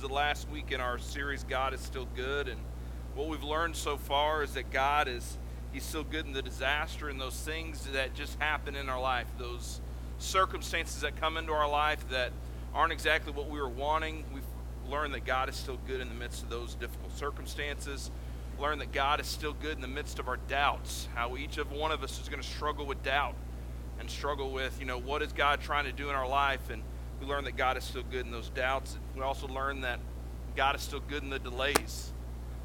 is the last week in our series, God is Still Good. And what we've learned so far is that God is He's still good in the disaster and those things that just happen in our life, those circumstances that come into our life that aren't exactly what we were wanting. We've learned that God is still good in the midst of those difficult circumstances. Learn that God is still good in the midst of our doubts, how each of one of us is going to struggle with doubt and struggle with, you know, what is God trying to do in our life? And we learn that God is still good in those doubts. We also learn that God is still good in the delays.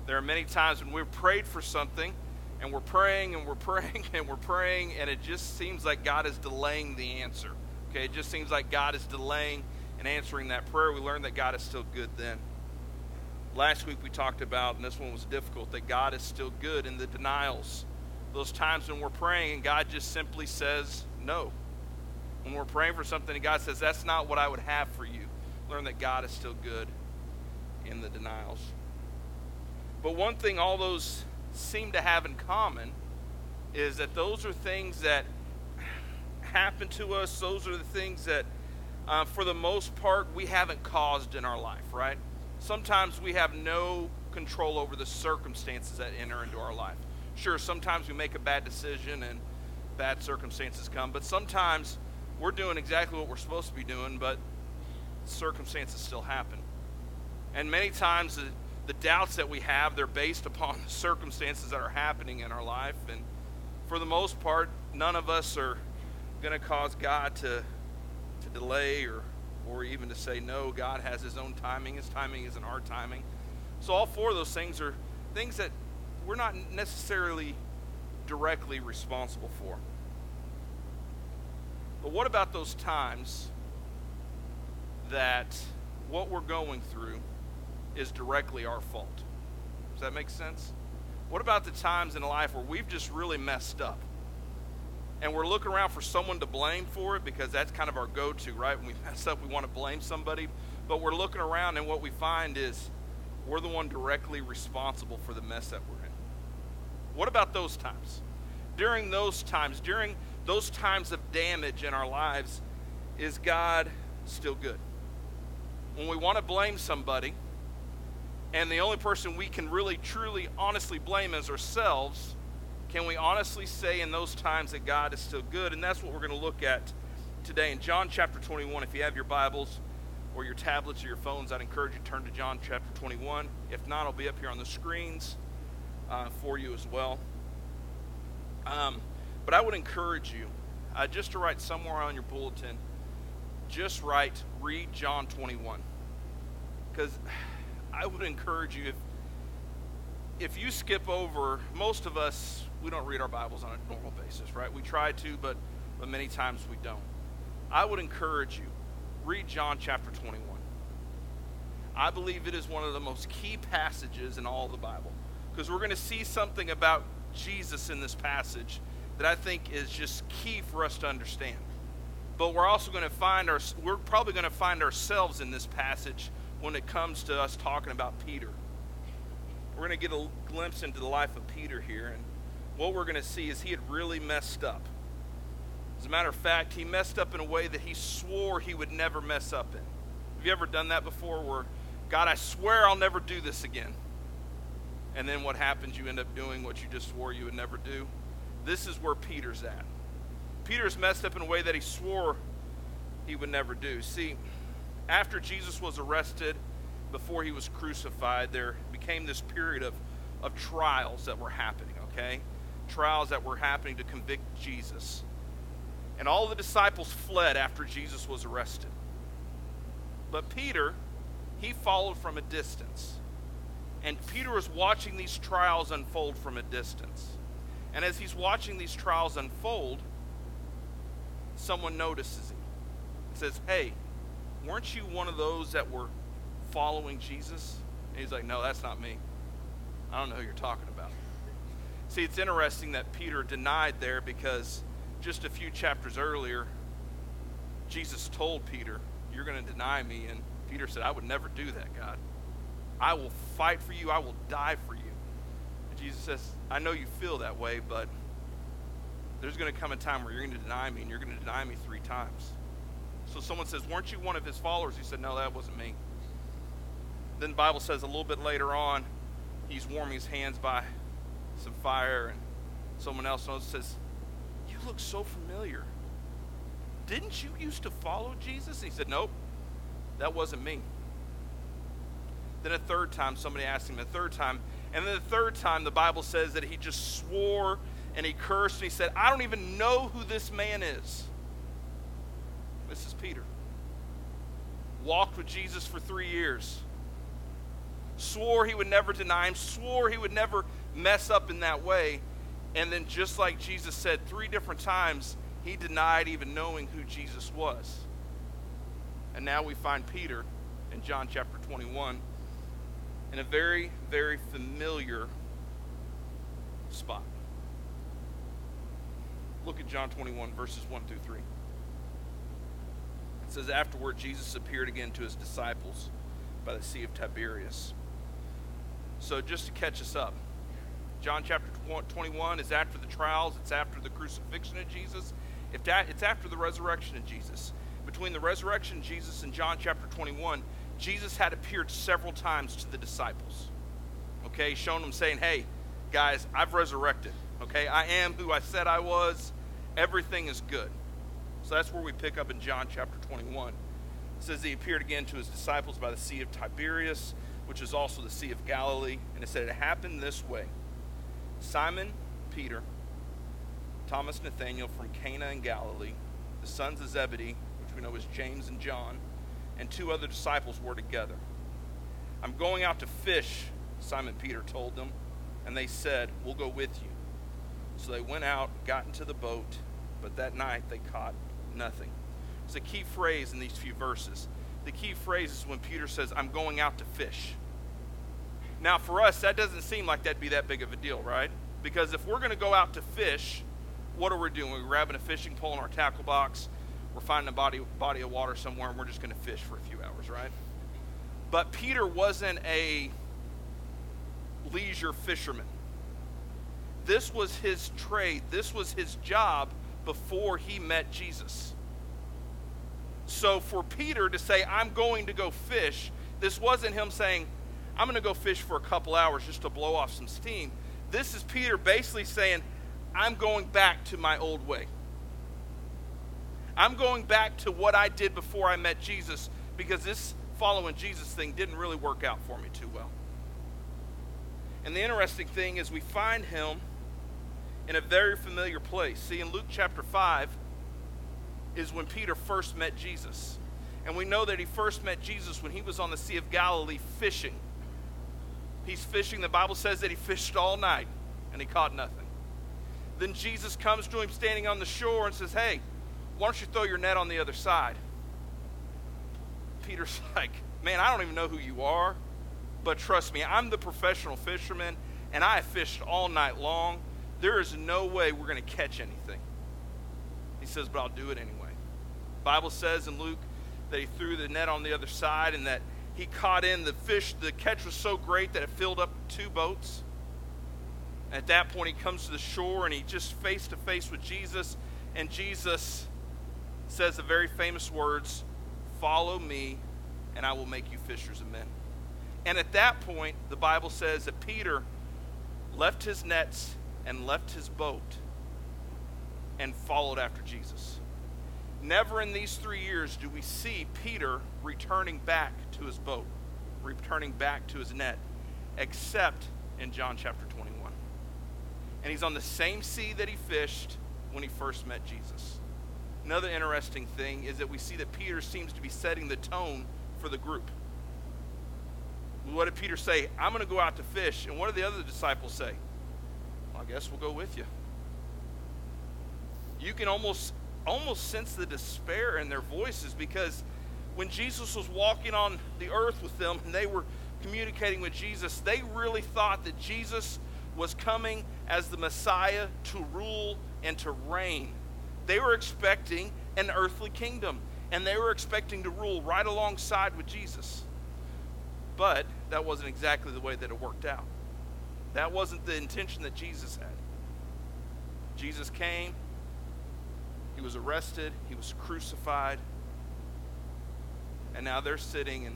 There are many times when we've prayed for something and we're praying and we're praying and we're praying, and it just seems like God is delaying the answer. Okay, it just seems like God is delaying and answering that prayer. We learned that God is still good then. Last week we talked about, and this one was difficult, that God is still good in the denials. Those times when we're praying and God just simply says no. When we're praying for something and God says, that's not what I would have for you, learn that God is still good in the denials. But one thing all those seem to have in common is that those are things that happen to us. Those are the things that, uh, for the most part, we haven't caused in our life, right? Sometimes we have no control over the circumstances that enter into our life. Sure, sometimes we make a bad decision and bad circumstances come, but sometimes we're doing exactly what we're supposed to be doing, but circumstances still happen. And many times, the, the doubts that we have, they're based upon the circumstances that are happening in our life. And for the most part, none of us are going to cause God to, to delay or, or even to say no. God has His own timing, His timing isn't our timing. So, all four of those things are things that we're not necessarily directly responsible for. But what about those times that what we're going through is directly our fault. Does that make sense? What about the times in life where we've just really messed up? And we're looking around for someone to blame for it because that's kind of our go to, right? When we mess up, we want to blame somebody. But we're looking around, and what we find is we're the one directly responsible for the mess that we're in. What about those times? During those times, during those times of damage in our lives, is God still good? When we want to blame somebody, and the only person we can really, truly, honestly blame is ourselves, can we honestly say in those times that God is still good? And that's what we're going to look at today. In John chapter 21, if you have your Bibles or your tablets or your phones, I'd encourage you to turn to John chapter 21. If not, I'll be up here on the screens uh, for you as well. Um, but I would encourage you uh, just to write somewhere on your bulletin, just write, read John 21. Because I would encourage you if if you skip over, most of us we don't read our Bibles on a normal basis, right? We try to, but but many times we don't. I would encourage you read John chapter 21. I believe it is one of the most key passages in all the Bible because we're going to see something about Jesus in this passage that I think is just key for us to understand. But we're also going to find our we're probably going to find ourselves in this passage when it comes to us talking about Peter. We're going to get a glimpse into the life of Peter here, and what we're going to see is he had really messed up. As a matter of fact, he messed up in a way that he swore he would never mess up in. Have you ever done that before where, God, I swear I'll never do this again? And then what happens? You end up doing what you just swore you would never do. This is where Peter's at. Peter's messed up in a way that he swore he would never do. See, after Jesus was arrested, before he was crucified, there became this period of, of trials that were happening, okay? Trials that were happening to convict Jesus. And all the disciples fled after Jesus was arrested. But Peter, he followed from a distance. And Peter was watching these trials unfold from a distance. And as he's watching these trials unfold, someone notices him and says, Hey, weren't you one of those that were following Jesus? And he's like, no, that's not me. I don't know who you're talking about. See, it's interesting that Peter denied there because just a few chapters earlier, Jesus told Peter, You're going to deny me. And Peter said, I would never do that, God. I will fight for you, I will die for you. Jesus says, I know you feel that way, but there's going to come a time where you're going to deny me, and you're going to deny me three times. So someone says, Weren't you one of his followers? He said, No, that wasn't me. Then the Bible says a little bit later on, he's warming his hands by some fire, and someone else says, You look so familiar. Didn't you used to follow Jesus? And he said, Nope, that wasn't me. Then a third time, somebody asked him a third time. And then the third time, the Bible says that he just swore and he cursed and he said, I don't even know who this man is. This is Peter. Walked with Jesus for three years. Swore he would never deny him, swore he would never mess up in that way. And then, just like Jesus said three different times, he denied even knowing who Jesus was. And now we find Peter in John chapter 21 in a very, very familiar spot. Look at John 21, verses 1 through 3. It says, Afterward, Jesus appeared again to his disciples by the Sea of Tiberias. So, just to catch us up, John chapter 21 is after the trials, it's after the crucifixion of Jesus, it's after the resurrection of Jesus. Between the resurrection of Jesus and John chapter 21, Jesus had appeared several times to the disciples. Okay, showing them saying, Hey, guys, I've resurrected. Okay, I am who I said I was. Everything is good. So that's where we pick up in John chapter 21. It says he appeared again to his disciples by the Sea of Tiberias, which is also the Sea of Galilee. And it said it happened this way Simon, Peter, Thomas Nathanael from Cana in Galilee, the sons of Zebedee, which we know as James and John, and two other disciples were together. I'm going out to fish, Simon Peter told them, and they said, We'll go with you. So they went out, got into the boat, but that night they caught nothing. It's a key phrase in these few verses. The key phrase is when Peter says, I'm going out to fish. Now, for us, that doesn't seem like that'd be that big of a deal, right? Because if we're going to go out to fish, what are we doing? We're grabbing a fishing pole in our tackle box. We're finding a body, body of water somewhere, and we're just going to fish for a few hours, right? But Peter wasn't a leisure fisherman. This was his trade, this was his job before he met Jesus. So for Peter to say, I'm going to go fish, this wasn't him saying, I'm going to go fish for a couple hours just to blow off some steam. This is Peter basically saying, I'm going back to my old way. I'm going back to what I did before I met Jesus because this following Jesus thing didn't really work out for me too well. And the interesting thing is, we find him in a very familiar place. See, in Luke chapter 5 is when Peter first met Jesus. And we know that he first met Jesus when he was on the Sea of Galilee fishing. He's fishing. The Bible says that he fished all night and he caught nothing. Then Jesus comes to him standing on the shore and says, Hey, why don't you throw your net on the other side? Peter's like, Man, I don't even know who you are, but trust me, I'm the professional fisherman and I fished all night long. There is no way we're going to catch anything. He says, But I'll do it anyway. Bible says in Luke that he threw the net on the other side and that he caught in the fish. The catch was so great that it filled up two boats. At that point, he comes to the shore and he just face to face with Jesus. And Jesus says the very famous words Follow me, and I will make you fishers of men. And at that point, the Bible says that Peter left his nets and left his boat and followed after Jesus. Never in these three years do we see Peter returning back to his boat, returning back to his net, except in John chapter 21. And he's on the same sea that he fished when he first met Jesus. Another interesting thing is that we see that Peter seems to be setting the tone for the group. What did Peter say? I'm going to go out to fish. And what did the other disciples say? Well, I guess we'll go with you. You can almost almost sense the despair in their voices because when Jesus was walking on the earth with them and they were communicating with Jesus, they really thought that Jesus was coming as the Messiah to rule and to reign. They were expecting an earthly kingdom and they were expecting to rule right alongside with Jesus. But that wasn't exactly the way that it worked out. That wasn't the intention that Jesus had. Jesus came, he was arrested, he was crucified, and now they're sitting and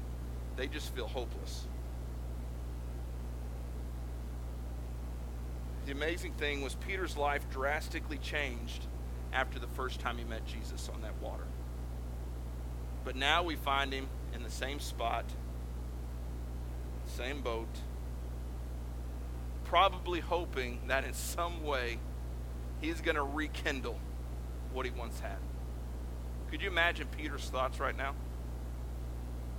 they just feel hopeless. The amazing thing was Peter's life drastically changed after the first time he met Jesus on that water. But now we find him in the same spot, same boat, probably hoping that in some way he's going to rekindle what he once had. Could you imagine Peter's thoughts right now?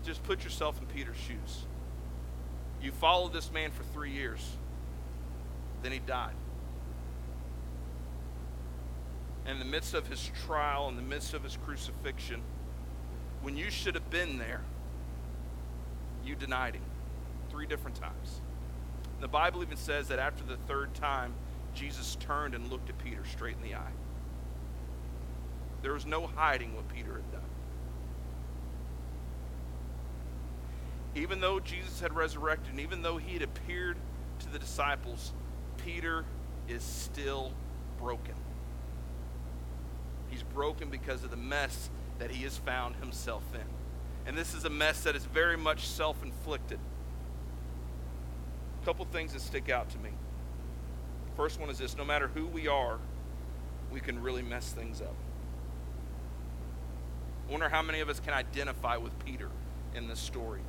Just put yourself in Peter's shoes. You followed this man for three years, then he died. In the midst of his trial, in the midst of his crucifixion, when you should have been there, you denied him three different times. The Bible even says that after the third time, Jesus turned and looked at Peter straight in the eye. There was no hiding what Peter had done. Even though Jesus had resurrected, and even though he had appeared to the disciples, Peter is still broken. He's broken because of the mess that he has found himself in. And this is a mess that is very much self inflicted. A couple things that stick out to me. First one is this no matter who we are, we can really mess things up. I wonder how many of us can identify with Peter in this story.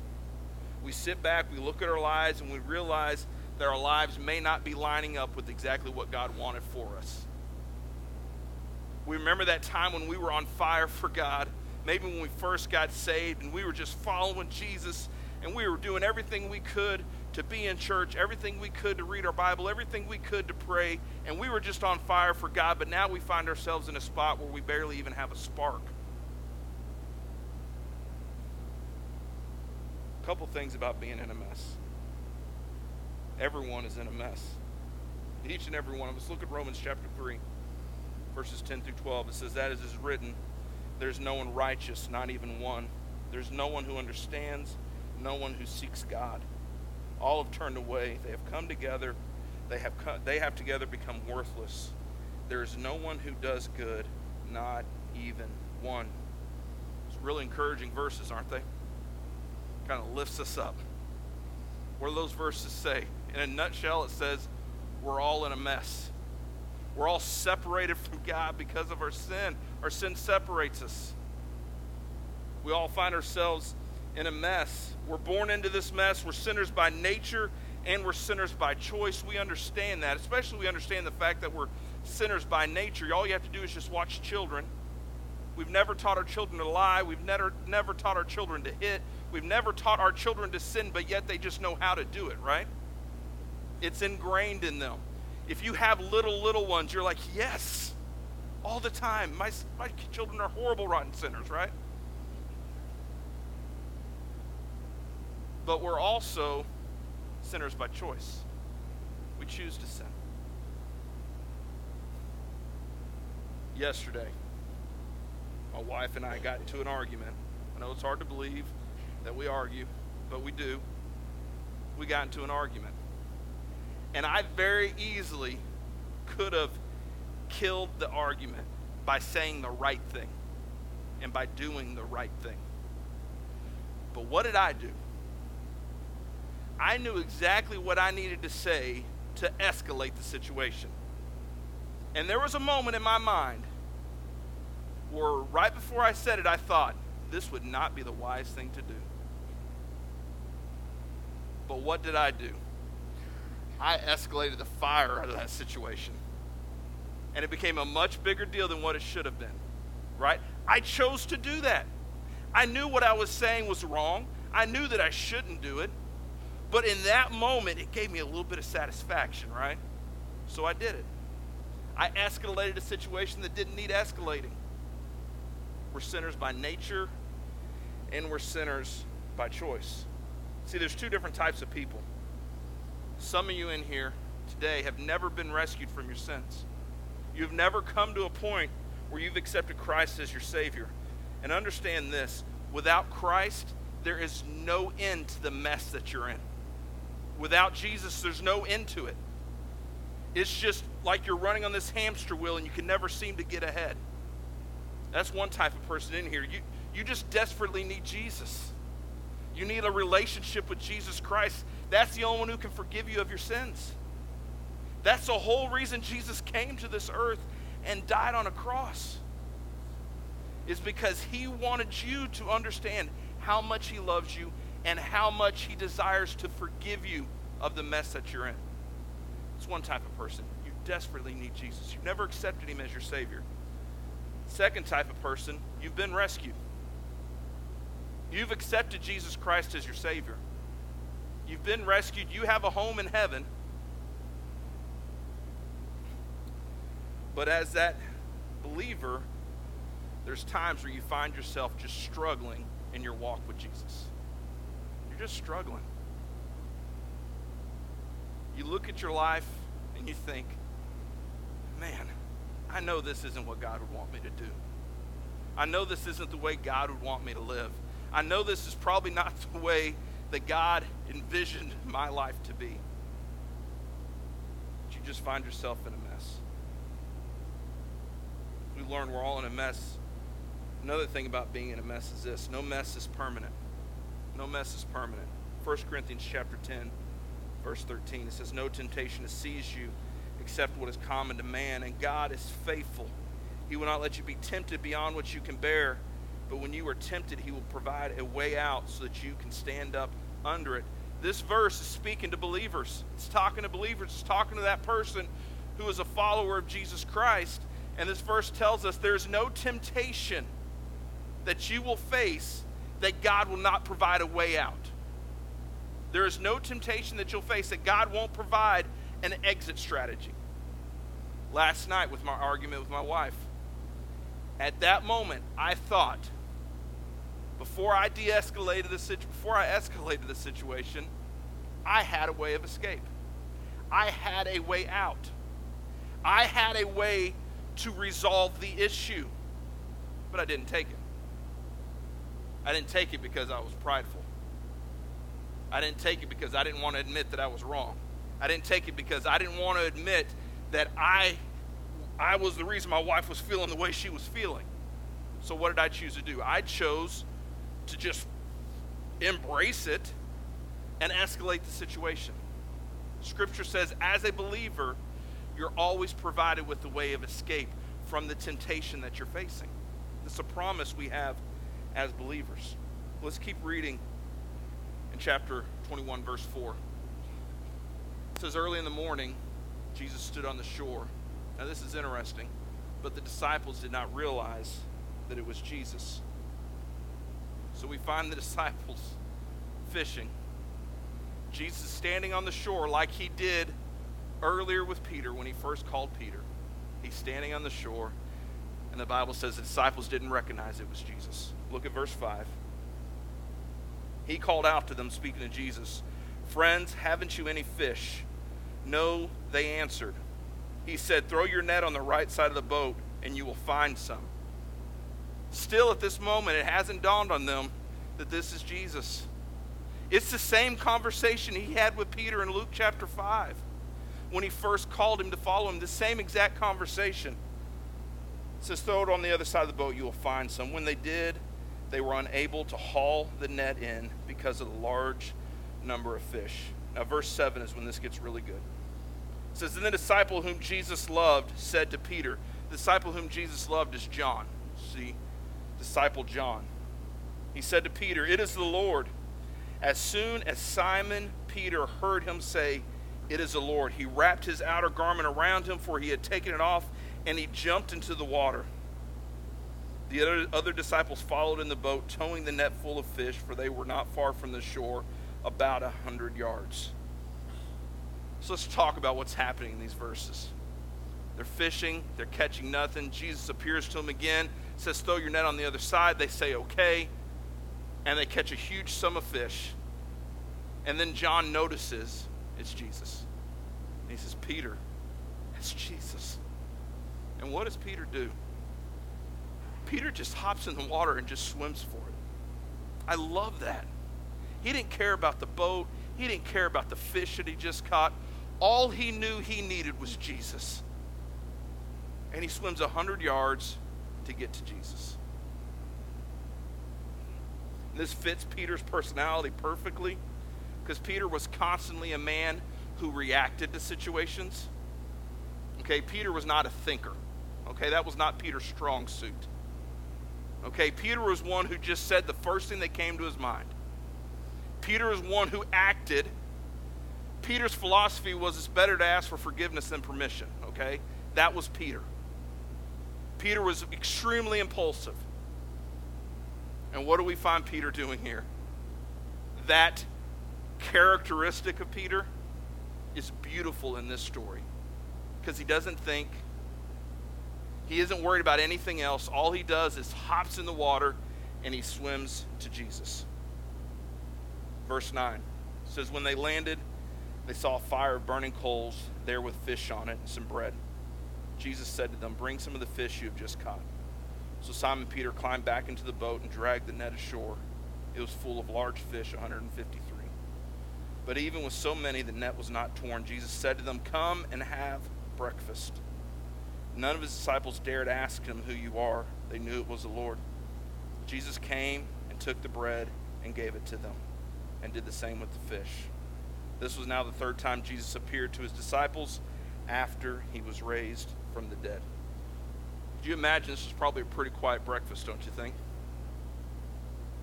We sit back, we look at our lives, and we realize that our lives may not be lining up with exactly what God wanted for us. We remember that time when we were on fire for God, maybe when we first got saved and we were just following Jesus and we were doing everything we could to be in church, everything we could to read our Bible, everything we could to pray, and we were just on fire for God, but now we find ourselves in a spot where we barely even have a spark. A couple things about being in a mess. Everyone is in a mess. Each and every one of us. Look at Romans chapter 3 verses 10 through 12. It says, That is written, there's no one righteous, not even one. There's no one who understands, no one who seeks God. All have turned away. They have come together. They have, come, they have together become worthless. There is no one who does good, not even one. It's really encouraging verses, aren't they? Kind of lifts us up. What do those verses say? In a nutshell, it says, We're all in a mess. We're all separated from God because of our sin. Our sin separates us. We all find ourselves in a mess. We're born into this mess. We're sinners by nature and we're sinners by choice. We understand that, especially we understand the fact that we're sinners by nature. All you have to do is just watch children. We've never taught our children to lie. We've never, never taught our children to hit. We've never taught our children to sin, but yet they just know how to do it, right? It's ingrained in them. If you have little, little ones, you're like, yes, all the time. My, my children are horrible, rotten sinners, right? But we're also sinners by choice. We choose to sin. Yesterday, my wife and I got into an argument. I know it's hard to believe that we argue, but we do. We got into an argument. And I very easily could have killed the argument by saying the right thing and by doing the right thing. But what did I do? I knew exactly what I needed to say to escalate the situation. And there was a moment in my mind where, right before I said it, I thought, this would not be the wise thing to do. But what did I do? I escalated the fire out of that situation. And it became a much bigger deal than what it should have been. Right? I chose to do that. I knew what I was saying was wrong. I knew that I shouldn't do it. But in that moment, it gave me a little bit of satisfaction, right? So I did it. I escalated a situation that didn't need escalating. We're sinners by nature, and we're sinners by choice. See, there's two different types of people. Some of you in here today have never been rescued from your sins. You've never come to a point where you've accepted Christ as your Savior. And understand this without Christ, there is no end to the mess that you're in. Without Jesus, there's no end to it. It's just like you're running on this hamster wheel and you can never seem to get ahead. That's one type of person in here. You, you just desperately need Jesus. You need a relationship with Jesus Christ. That's the only one who can forgive you of your sins. That's the whole reason Jesus came to this earth and died on a cross. Is because he wanted you to understand how much he loves you and how much he desires to forgive you of the mess that you're in. It's one type of person. You desperately need Jesus. You've never accepted him as your Savior. Second type of person, you've been rescued. You've accepted Jesus Christ as your Savior. You've been rescued. You have a home in heaven. But as that believer, there's times where you find yourself just struggling in your walk with Jesus. You're just struggling. You look at your life and you think, man, I know this isn't what God would want me to do. I know this isn't the way God would want me to live. I know this is probably not the way that God envisioned my life to be. But you just find yourself in a mess. We learn we're all in a mess. Another thing about being in a mess is this no mess is permanent. No mess is permanent. 1 Corinthians chapter 10, verse 13, it says, No temptation has seized you except what is common to man, and God is faithful. He will not let you be tempted beyond what you can bear, but when you are tempted, He will provide a way out so that you can stand up under it. This verse is speaking to believers. It's talking to believers. It's talking to that person who is a follower of Jesus Christ. And this verse tells us there's no temptation that you will face that God will not provide a way out. There is no temptation that you'll face that God won't provide an exit strategy. Last night, with my argument with my wife, at that moment, I thought, before I de escalated the situation, before I escalated the situation, I had a way of escape. I had a way out. I had a way to resolve the issue, but I didn't take it. I didn't take it because I was prideful. I didn't take it because I didn't want to admit that I was wrong. I didn't take it because I didn't want to admit that I I was the reason my wife was feeling the way she was feeling. So what did I choose to do? I chose to just embrace it and escalate the situation. Scripture says as a believer, you're always provided with the way of escape from the temptation that you're facing. It's a promise we have as believers. Let's keep reading in chapter 21, verse 4. It says, Early in the morning, Jesus stood on the shore. Now, this is interesting, but the disciples did not realize that it was Jesus. So we find the disciples fishing. Jesus standing on the shore like he did earlier with Peter when he first called Peter. He's standing on the shore, and the Bible says the disciples didn't recognize it was Jesus. Look at verse 5. He called out to them, speaking to Jesus, Friends, haven't you any fish? No, they answered. He said, Throw your net on the right side of the boat, and you will find some. Still, at this moment, it hasn't dawned on them that this is Jesus. It's the same conversation he had with Peter in Luke chapter 5 when he first called him to follow him. The same exact conversation. It says, Throw it on the other side of the boat, you will find some. When they did, they were unable to haul the net in because of the large number of fish. Now, verse 7 is when this gets really good. It says, Then the disciple whom Jesus loved said to Peter, The disciple whom Jesus loved is John. See, disciple John. He said to Peter, It is the Lord. As soon as Simon Peter heard him say, It is the Lord, he wrapped his outer garment around him, for he had taken it off, and he jumped into the water. The other, other disciples followed in the boat, towing the net full of fish, for they were not far from the shore, about a hundred yards. So let's talk about what's happening in these verses. They're fishing, they're catching nothing. Jesus appears to them again, says, Throw your net on the other side. They say, Okay. And they catch a huge sum of fish. And then John notices it's Jesus. And he says, Peter, it's Jesus. And what does Peter do? Peter just hops in the water and just swims for it. I love that. He didn't care about the boat, he didn't care about the fish that he just caught. All he knew he needed was Jesus. And he swims 100 yards to get to Jesus. And this fits Peter's personality perfectly because Peter was constantly a man who reacted to situations. Okay, Peter was not a thinker. Okay, that was not Peter's strong suit. Okay, Peter was one who just said the first thing that came to his mind. Peter is one who acted. Peter's philosophy was it's better to ask for forgiveness than permission. Okay, that was Peter. Peter was extremely impulsive. And what do we find Peter doing here? That characteristic of Peter is beautiful in this story because he doesn't think, he isn't worried about anything else. All he does is hops in the water and he swims to Jesus. Verse 9 says, When they landed, they saw a fire of burning coals there with fish on it and some bread. Jesus said to them, Bring some of the fish you have just caught. So Simon Peter climbed back into the boat and dragged the net ashore. It was full of large fish, 153. But even with so many, the net was not torn. Jesus said to them, Come and have breakfast. None of his disciples dared ask him who you are. They knew it was the Lord. Jesus came and took the bread and gave it to them, and did the same with the fish. This was now the third time Jesus appeared to his disciples after he was raised from the dead. Do you imagine this was probably a pretty quiet breakfast, don't you think?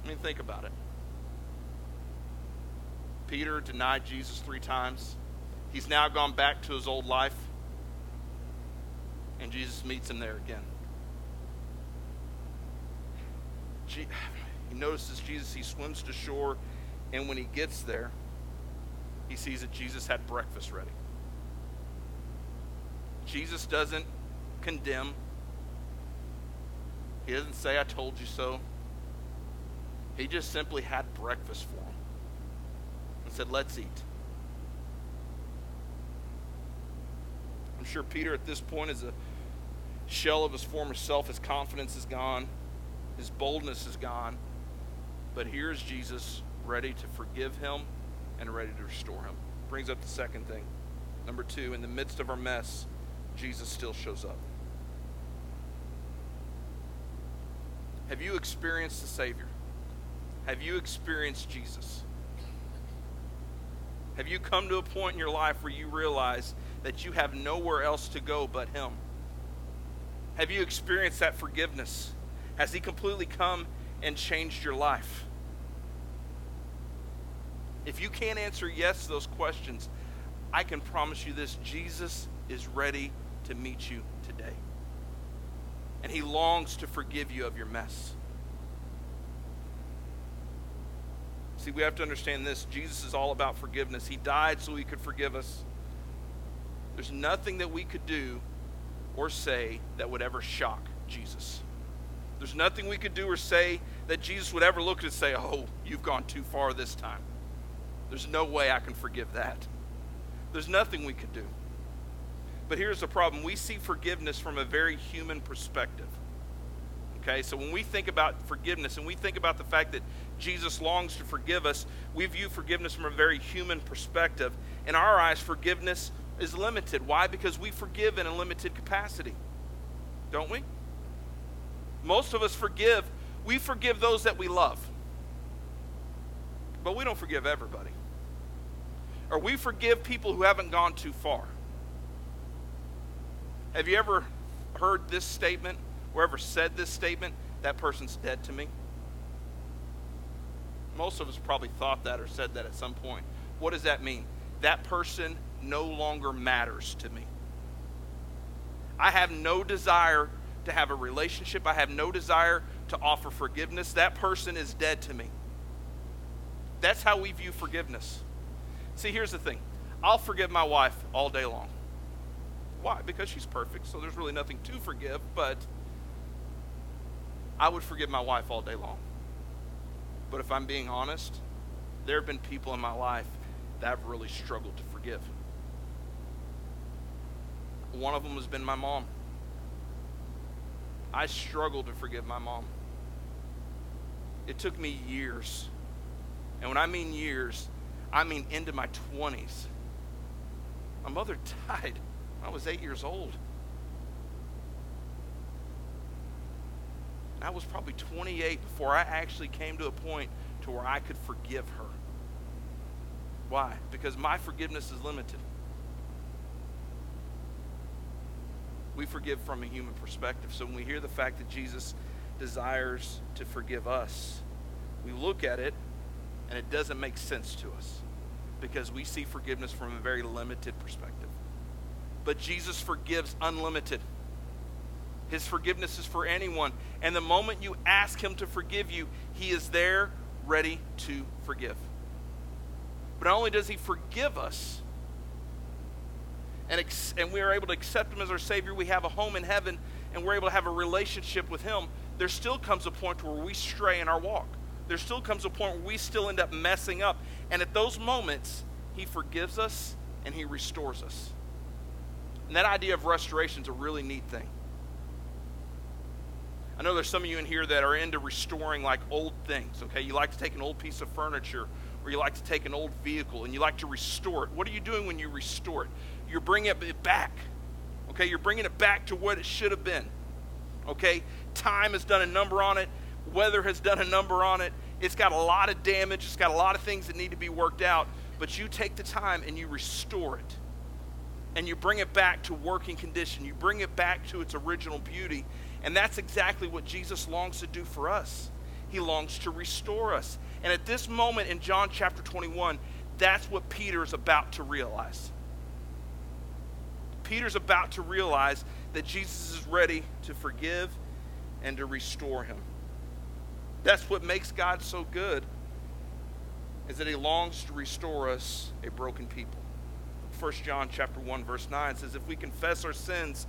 I mean, think about it. Peter denied Jesus three times. He's now gone back to his old life. And Jesus meets him there again. He notices Jesus, he swims to shore, and when he gets there, he sees that Jesus had breakfast ready. Jesus doesn't condemn, he doesn't say, I told you so. He just simply had breakfast for him and said, Let's eat. I'm sure Peter at this point is a shell of his former self. His confidence is gone, his boldness is gone. But here's Jesus ready to forgive him and ready to restore him. Brings up the second thing. Number two, in the midst of our mess, Jesus still shows up. Have you experienced the Savior? Have you experienced Jesus? Have you come to a point in your life where you realize that you have nowhere else to go but Him? Have you experienced that forgiveness? Has He completely come and changed your life? If you can't answer yes to those questions, I can promise you this Jesus is ready to meet you today. And He longs to forgive you of your mess. See, we have to understand this. Jesus is all about forgiveness. He died so he could forgive us. There's nothing that we could do or say that would ever shock Jesus. There's nothing we could do or say that Jesus would ever look and say, Oh, you've gone too far this time. There's no way I can forgive that. There's nothing we could do. But here's the problem we see forgiveness from a very human perspective. Okay, so when we think about forgiveness and we think about the fact that Jesus longs to forgive us, we view forgiveness from a very human perspective. In our eyes, forgiveness is limited. Why? Because we forgive in a limited capacity, don't we? Most of us forgive. We forgive those that we love, but we don't forgive everybody. Or we forgive people who haven't gone too far. Have you ever heard this statement? whoever said this statement, that person's dead to me. Most of us probably thought that or said that at some point. What does that mean? That person no longer matters to me. I have no desire to have a relationship. I have no desire to offer forgiveness. That person is dead to me. That's how we view forgiveness. See, here's the thing I'll forgive my wife all day long. Why? Because she's perfect, so there's really nothing to forgive, but I would forgive my wife all day long. But if I'm being honest, there have been people in my life that I've really struggled to forgive. One of them has been my mom. I struggled to forgive my mom. It took me years. And when I mean years, I mean into my 20s. My mother died I was eight years old. I was probably 28 before I actually came to a point to where I could forgive her. Why? Because my forgiveness is limited. We forgive from a human perspective. So when we hear the fact that Jesus desires to forgive us, we look at it and it doesn't make sense to us because we see forgiveness from a very limited perspective. But Jesus forgives unlimited. His forgiveness is for anyone. And the moment you ask Him to forgive you, He is there ready to forgive. But not only does He forgive us, and, ex- and we are able to accept Him as our Savior, we have a home in heaven, and we're able to have a relationship with Him, there still comes a point where we stray in our walk. There still comes a point where we still end up messing up. And at those moments, He forgives us and He restores us. And that idea of restoration is a really neat thing. I know there's some of you in here that are into restoring like old things, okay? You like to take an old piece of furniture or you like to take an old vehicle and you like to restore it. What are you doing when you restore it? You're bringing it back, okay? You're bringing it back to what it should have been, okay? Time has done a number on it, weather has done a number on it. It's got a lot of damage, it's got a lot of things that need to be worked out, but you take the time and you restore it and you bring it back to working condition. You bring it back to its original beauty. And that's exactly what Jesus longs to do for us. He longs to restore us. And at this moment in John chapter 21, that's what Peter is about to realize. Peter's about to realize that Jesus is ready to forgive and to restore him. That's what makes God so good is that he longs to restore us a broken people. 1 John chapter 1 verse 9 says if we confess our sins,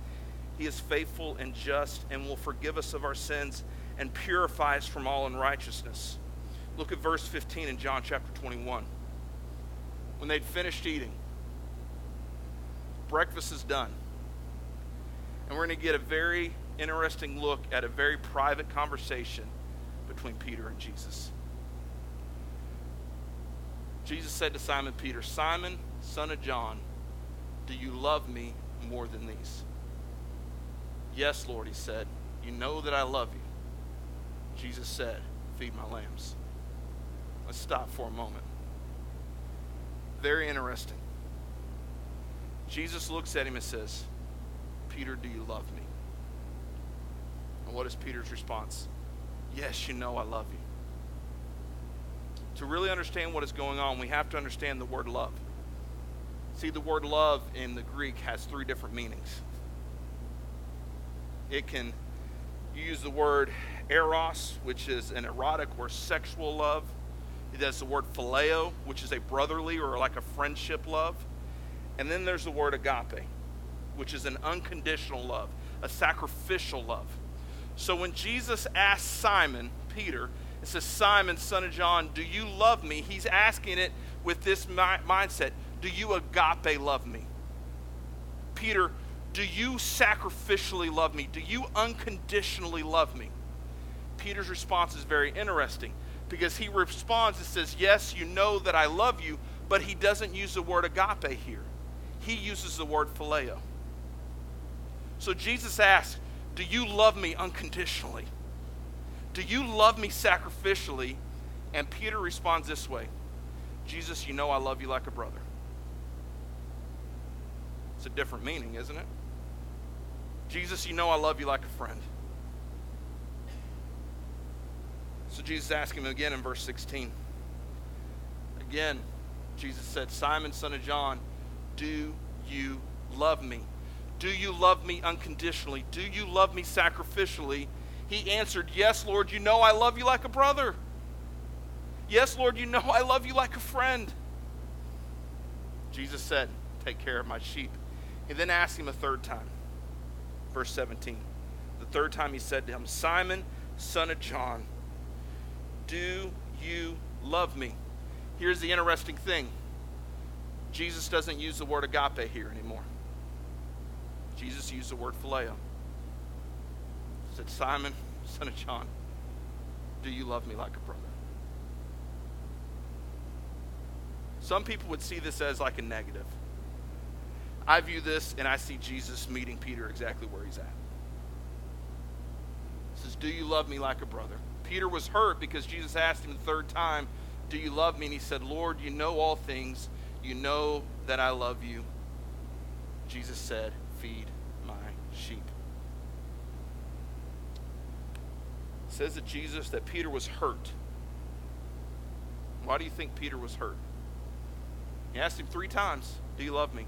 he is faithful and just and will forgive us of our sins and purify us from all unrighteousness. Look at verse 15 in John chapter 21. When they'd finished eating, breakfast is done. And we're going to get a very interesting look at a very private conversation between Peter and Jesus. Jesus said to Simon Peter, Simon, son of John, do you love me more than these? Yes, Lord, he said. You know that I love you. Jesus said, Feed my lambs. Let's stop for a moment. Very interesting. Jesus looks at him and says, Peter, do you love me? And what is Peter's response? Yes, you know I love you. To really understand what is going on, we have to understand the word love. See, the word love in the Greek has three different meanings. It can use the word eros, which is an erotic or sexual love. It has the word phileo, which is a brotherly or like a friendship love. And then there's the word agape, which is an unconditional love, a sacrificial love. So when Jesus asked Simon, Peter, it says, Simon, son of John, do you love me? He's asking it with this mi- mindset Do you agape love me? Peter, do you sacrificially love me? Do you unconditionally love me? Peter's response is very interesting because he responds and says, Yes, you know that I love you, but he doesn't use the word agape here. He uses the word phileo. So Jesus asks, Do you love me unconditionally? Do you love me sacrificially? And Peter responds this way Jesus, you know I love you like a brother. It's a different meaning, isn't it? Jesus, you know I love you like a friend. So Jesus asked him again in verse 16. Again, Jesus said, Simon, son of John, do you love me? Do you love me unconditionally? Do you love me sacrificially? He answered, Yes, Lord, you know I love you like a brother. Yes, Lord, you know I love you like a friend. Jesus said, Take care of my sheep. He then asked him a third time. Verse 17. The third time he said to him, Simon, son of John, do you love me? Here's the interesting thing Jesus doesn't use the word agape here anymore. Jesus used the word phileo. He said, Simon, son of John, do you love me like a brother? Some people would see this as like a negative. I view this and I see Jesus meeting Peter exactly where he's at. says, Do you love me like a brother? Peter was hurt because Jesus asked him the third time, Do you love me? And he said, Lord, you know all things. You know that I love you. Jesus said, Feed my sheep. It says that Jesus, that Peter was hurt. Why do you think Peter was hurt? He asked him three times, Do you love me?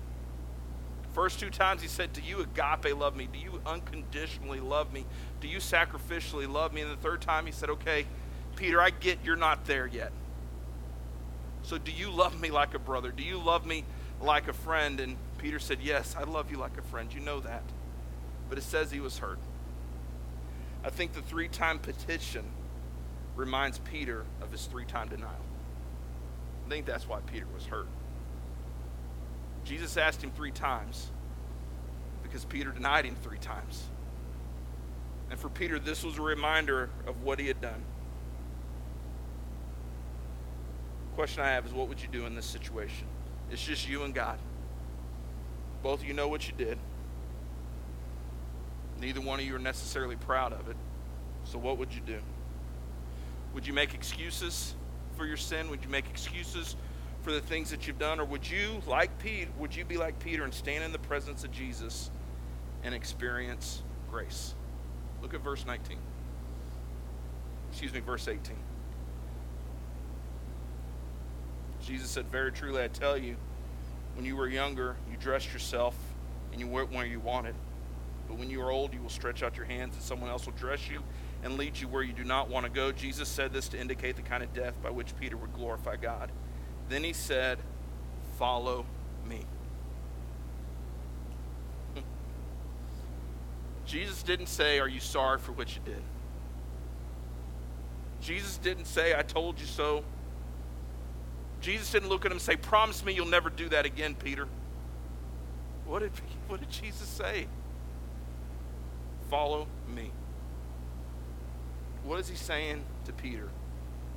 First two times he said, Do you agape love me? Do you unconditionally love me? Do you sacrificially love me? And the third time he said, Okay, Peter, I get you're not there yet. So do you love me like a brother? Do you love me like a friend? And Peter said, Yes, I love you like a friend. You know that. But it says he was hurt. I think the three time petition reminds Peter of his three time denial. I think that's why Peter was hurt. Jesus asked him three times because Peter denied him three times. And for Peter, this was a reminder of what he had done. question I have is what would you do in this situation? It's just you and God. Both of you know what you did. Neither one of you are necessarily proud of it. So, what would you do? Would you make excuses for your sin? Would you make excuses for the things that you've done? Or would you, like Pete, would you be like Peter and stand in the presence of Jesus and experience grace? Look at verse 19. Excuse me, verse 18. Jesus said, Very truly, I tell you, when you were younger, you dressed yourself and you went where you wanted. But when you are old, you will stretch out your hands, and someone else will dress you and lead you where you do not want to go. Jesus said this to indicate the kind of death by which Peter would glorify God. Then he said, Follow me. Jesus didn't say, Are you sorry for what you did? Jesus didn't say, I told you so. Jesus didn't look at him and say, Promise me you'll never do that again, Peter. What did, what did Jesus say? Follow me. What is he saying to Peter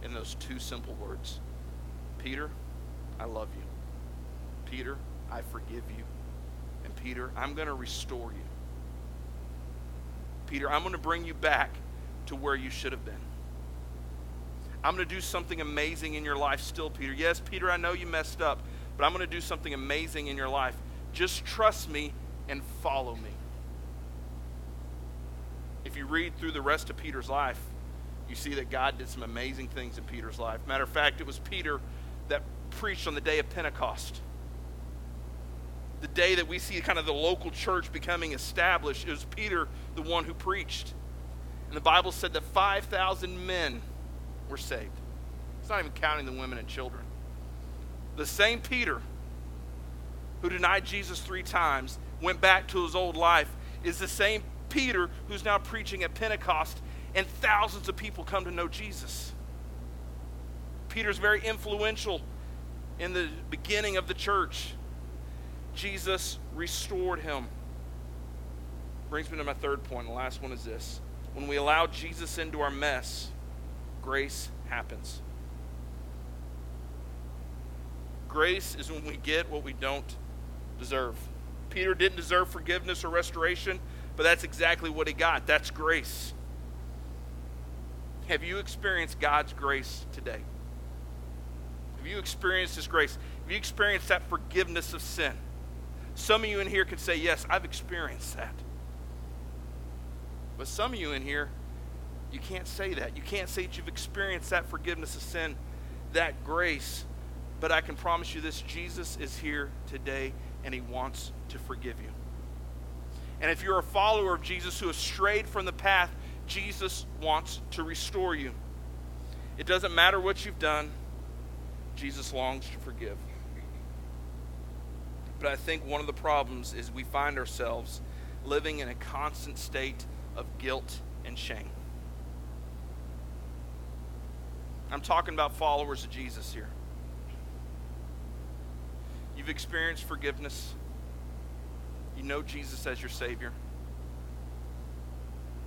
in those two simple words? Peter, I love you. Peter, I forgive you. And Peter, I'm going to restore you. Peter, I'm going to bring you back to where you should have been. I'm going to do something amazing in your life still, Peter. Yes, Peter, I know you messed up, but I'm going to do something amazing in your life. Just trust me and follow me. If you read through the rest of Peter's life, you see that God did some amazing things in Peter's life. Matter of fact, it was Peter that preached on the day of Pentecost. The day that we see kind of the local church becoming established, it was Peter the one who preached. And the Bible said that 5,000 men were saved. It's not even counting the women and children. The same Peter who denied Jesus three times, went back to his old life, is the same Peter who's now preaching at Pentecost, and thousands of people come to know Jesus. Peter's very influential in the beginning of the church. Jesus restored him. Brings me to my third point. The last one is this. When we allow Jesus into our mess, grace happens. Grace is when we get what we don't deserve. Peter didn't deserve forgiveness or restoration, but that's exactly what he got. That's grace. Have you experienced God's grace today? Have you experienced His grace? Have you experienced that forgiveness of sin? Some of you in here can say, Yes, I've experienced that. But some of you in here, you can't say that. You can't say that you've experienced that forgiveness of sin, that grace. But I can promise you this Jesus is here today and He wants to forgive you. And if you're a follower of Jesus who has strayed from the path, Jesus wants to restore you. It doesn't matter what you've done. Jesus longs to forgive. But I think one of the problems is we find ourselves living in a constant state of guilt and shame. I'm talking about followers of Jesus here. You've experienced forgiveness. You know Jesus as your Savior.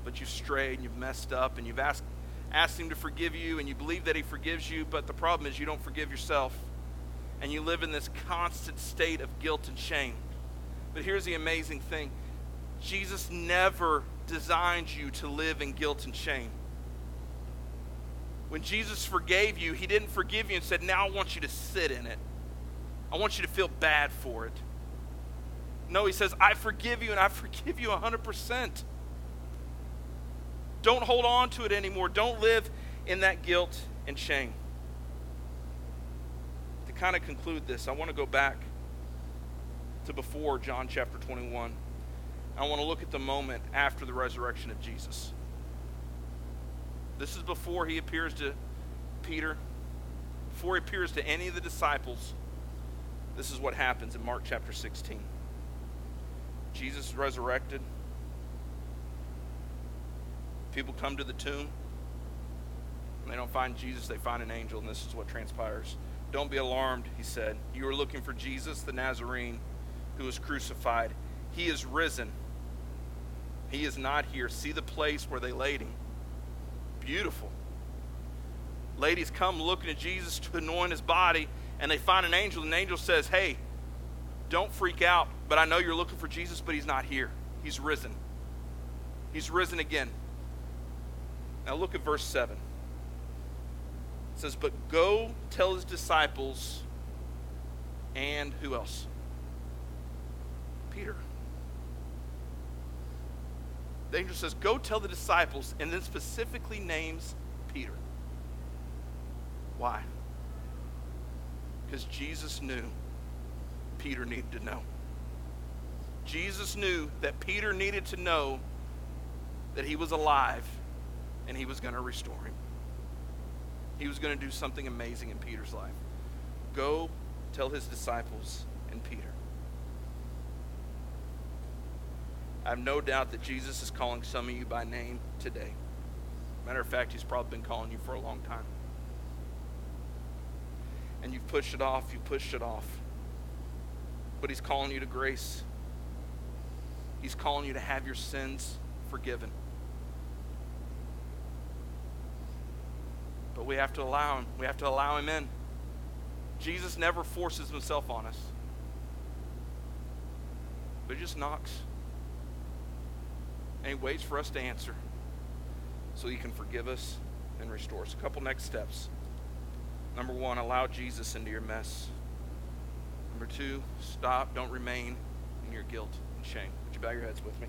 But you've strayed and you've messed up and you've asked ask Him to forgive you, and you believe that He forgives you, but the problem is you don't forgive yourself. And you live in this constant state of guilt and shame. But here's the amazing thing Jesus never designed you to live in guilt and shame. When Jesus forgave you, he didn't forgive you and said, Now I want you to sit in it. I want you to feel bad for it. No, he says, I forgive you and I forgive you 100%. Don't hold on to it anymore. Don't live in that guilt and shame. To kind of conclude this, I want to go back to before John chapter 21. I want to look at the moment after the resurrection of Jesus. This is before he appears to Peter, before he appears to any of the disciples. This is what happens in Mark chapter 16. Jesus is resurrected. People come to the tomb. And they don't find Jesus, they find an angel, and this is what transpires. Don't be alarmed, he said. You are looking for Jesus, the Nazarene, who was crucified. He is risen. He is not here. See the place where they laid him. Beautiful. Ladies come looking at Jesus to anoint his body, and they find an angel, and the angel says, Hey, don't freak out, but I know you're looking for Jesus, but he's not here. He's risen. He's risen again. Now look at verse 7. It says, But go tell his disciples, and who else? Peter. The angel says, Go tell the disciples, and then specifically names Peter. Why? Because Jesus knew Peter needed to know. Jesus knew that Peter needed to know that he was alive and he was going to restore him. He was going to do something amazing in Peter's life. Go tell his disciples and Peter. I have no doubt that Jesus is calling some of you by name today. Matter of fact, he's probably been calling you for a long time. And you've pushed it off, you pushed it off. But he's calling you to grace. He's calling you to have your sins forgiven. We have to allow him. We have to allow him in. Jesus never forces himself on us. But he just knocks. And he waits for us to answer so he can forgive us and restore us. A couple next steps. Number one, allow Jesus into your mess. Number two, stop, don't remain in your guilt and shame. Would you bow your heads with me?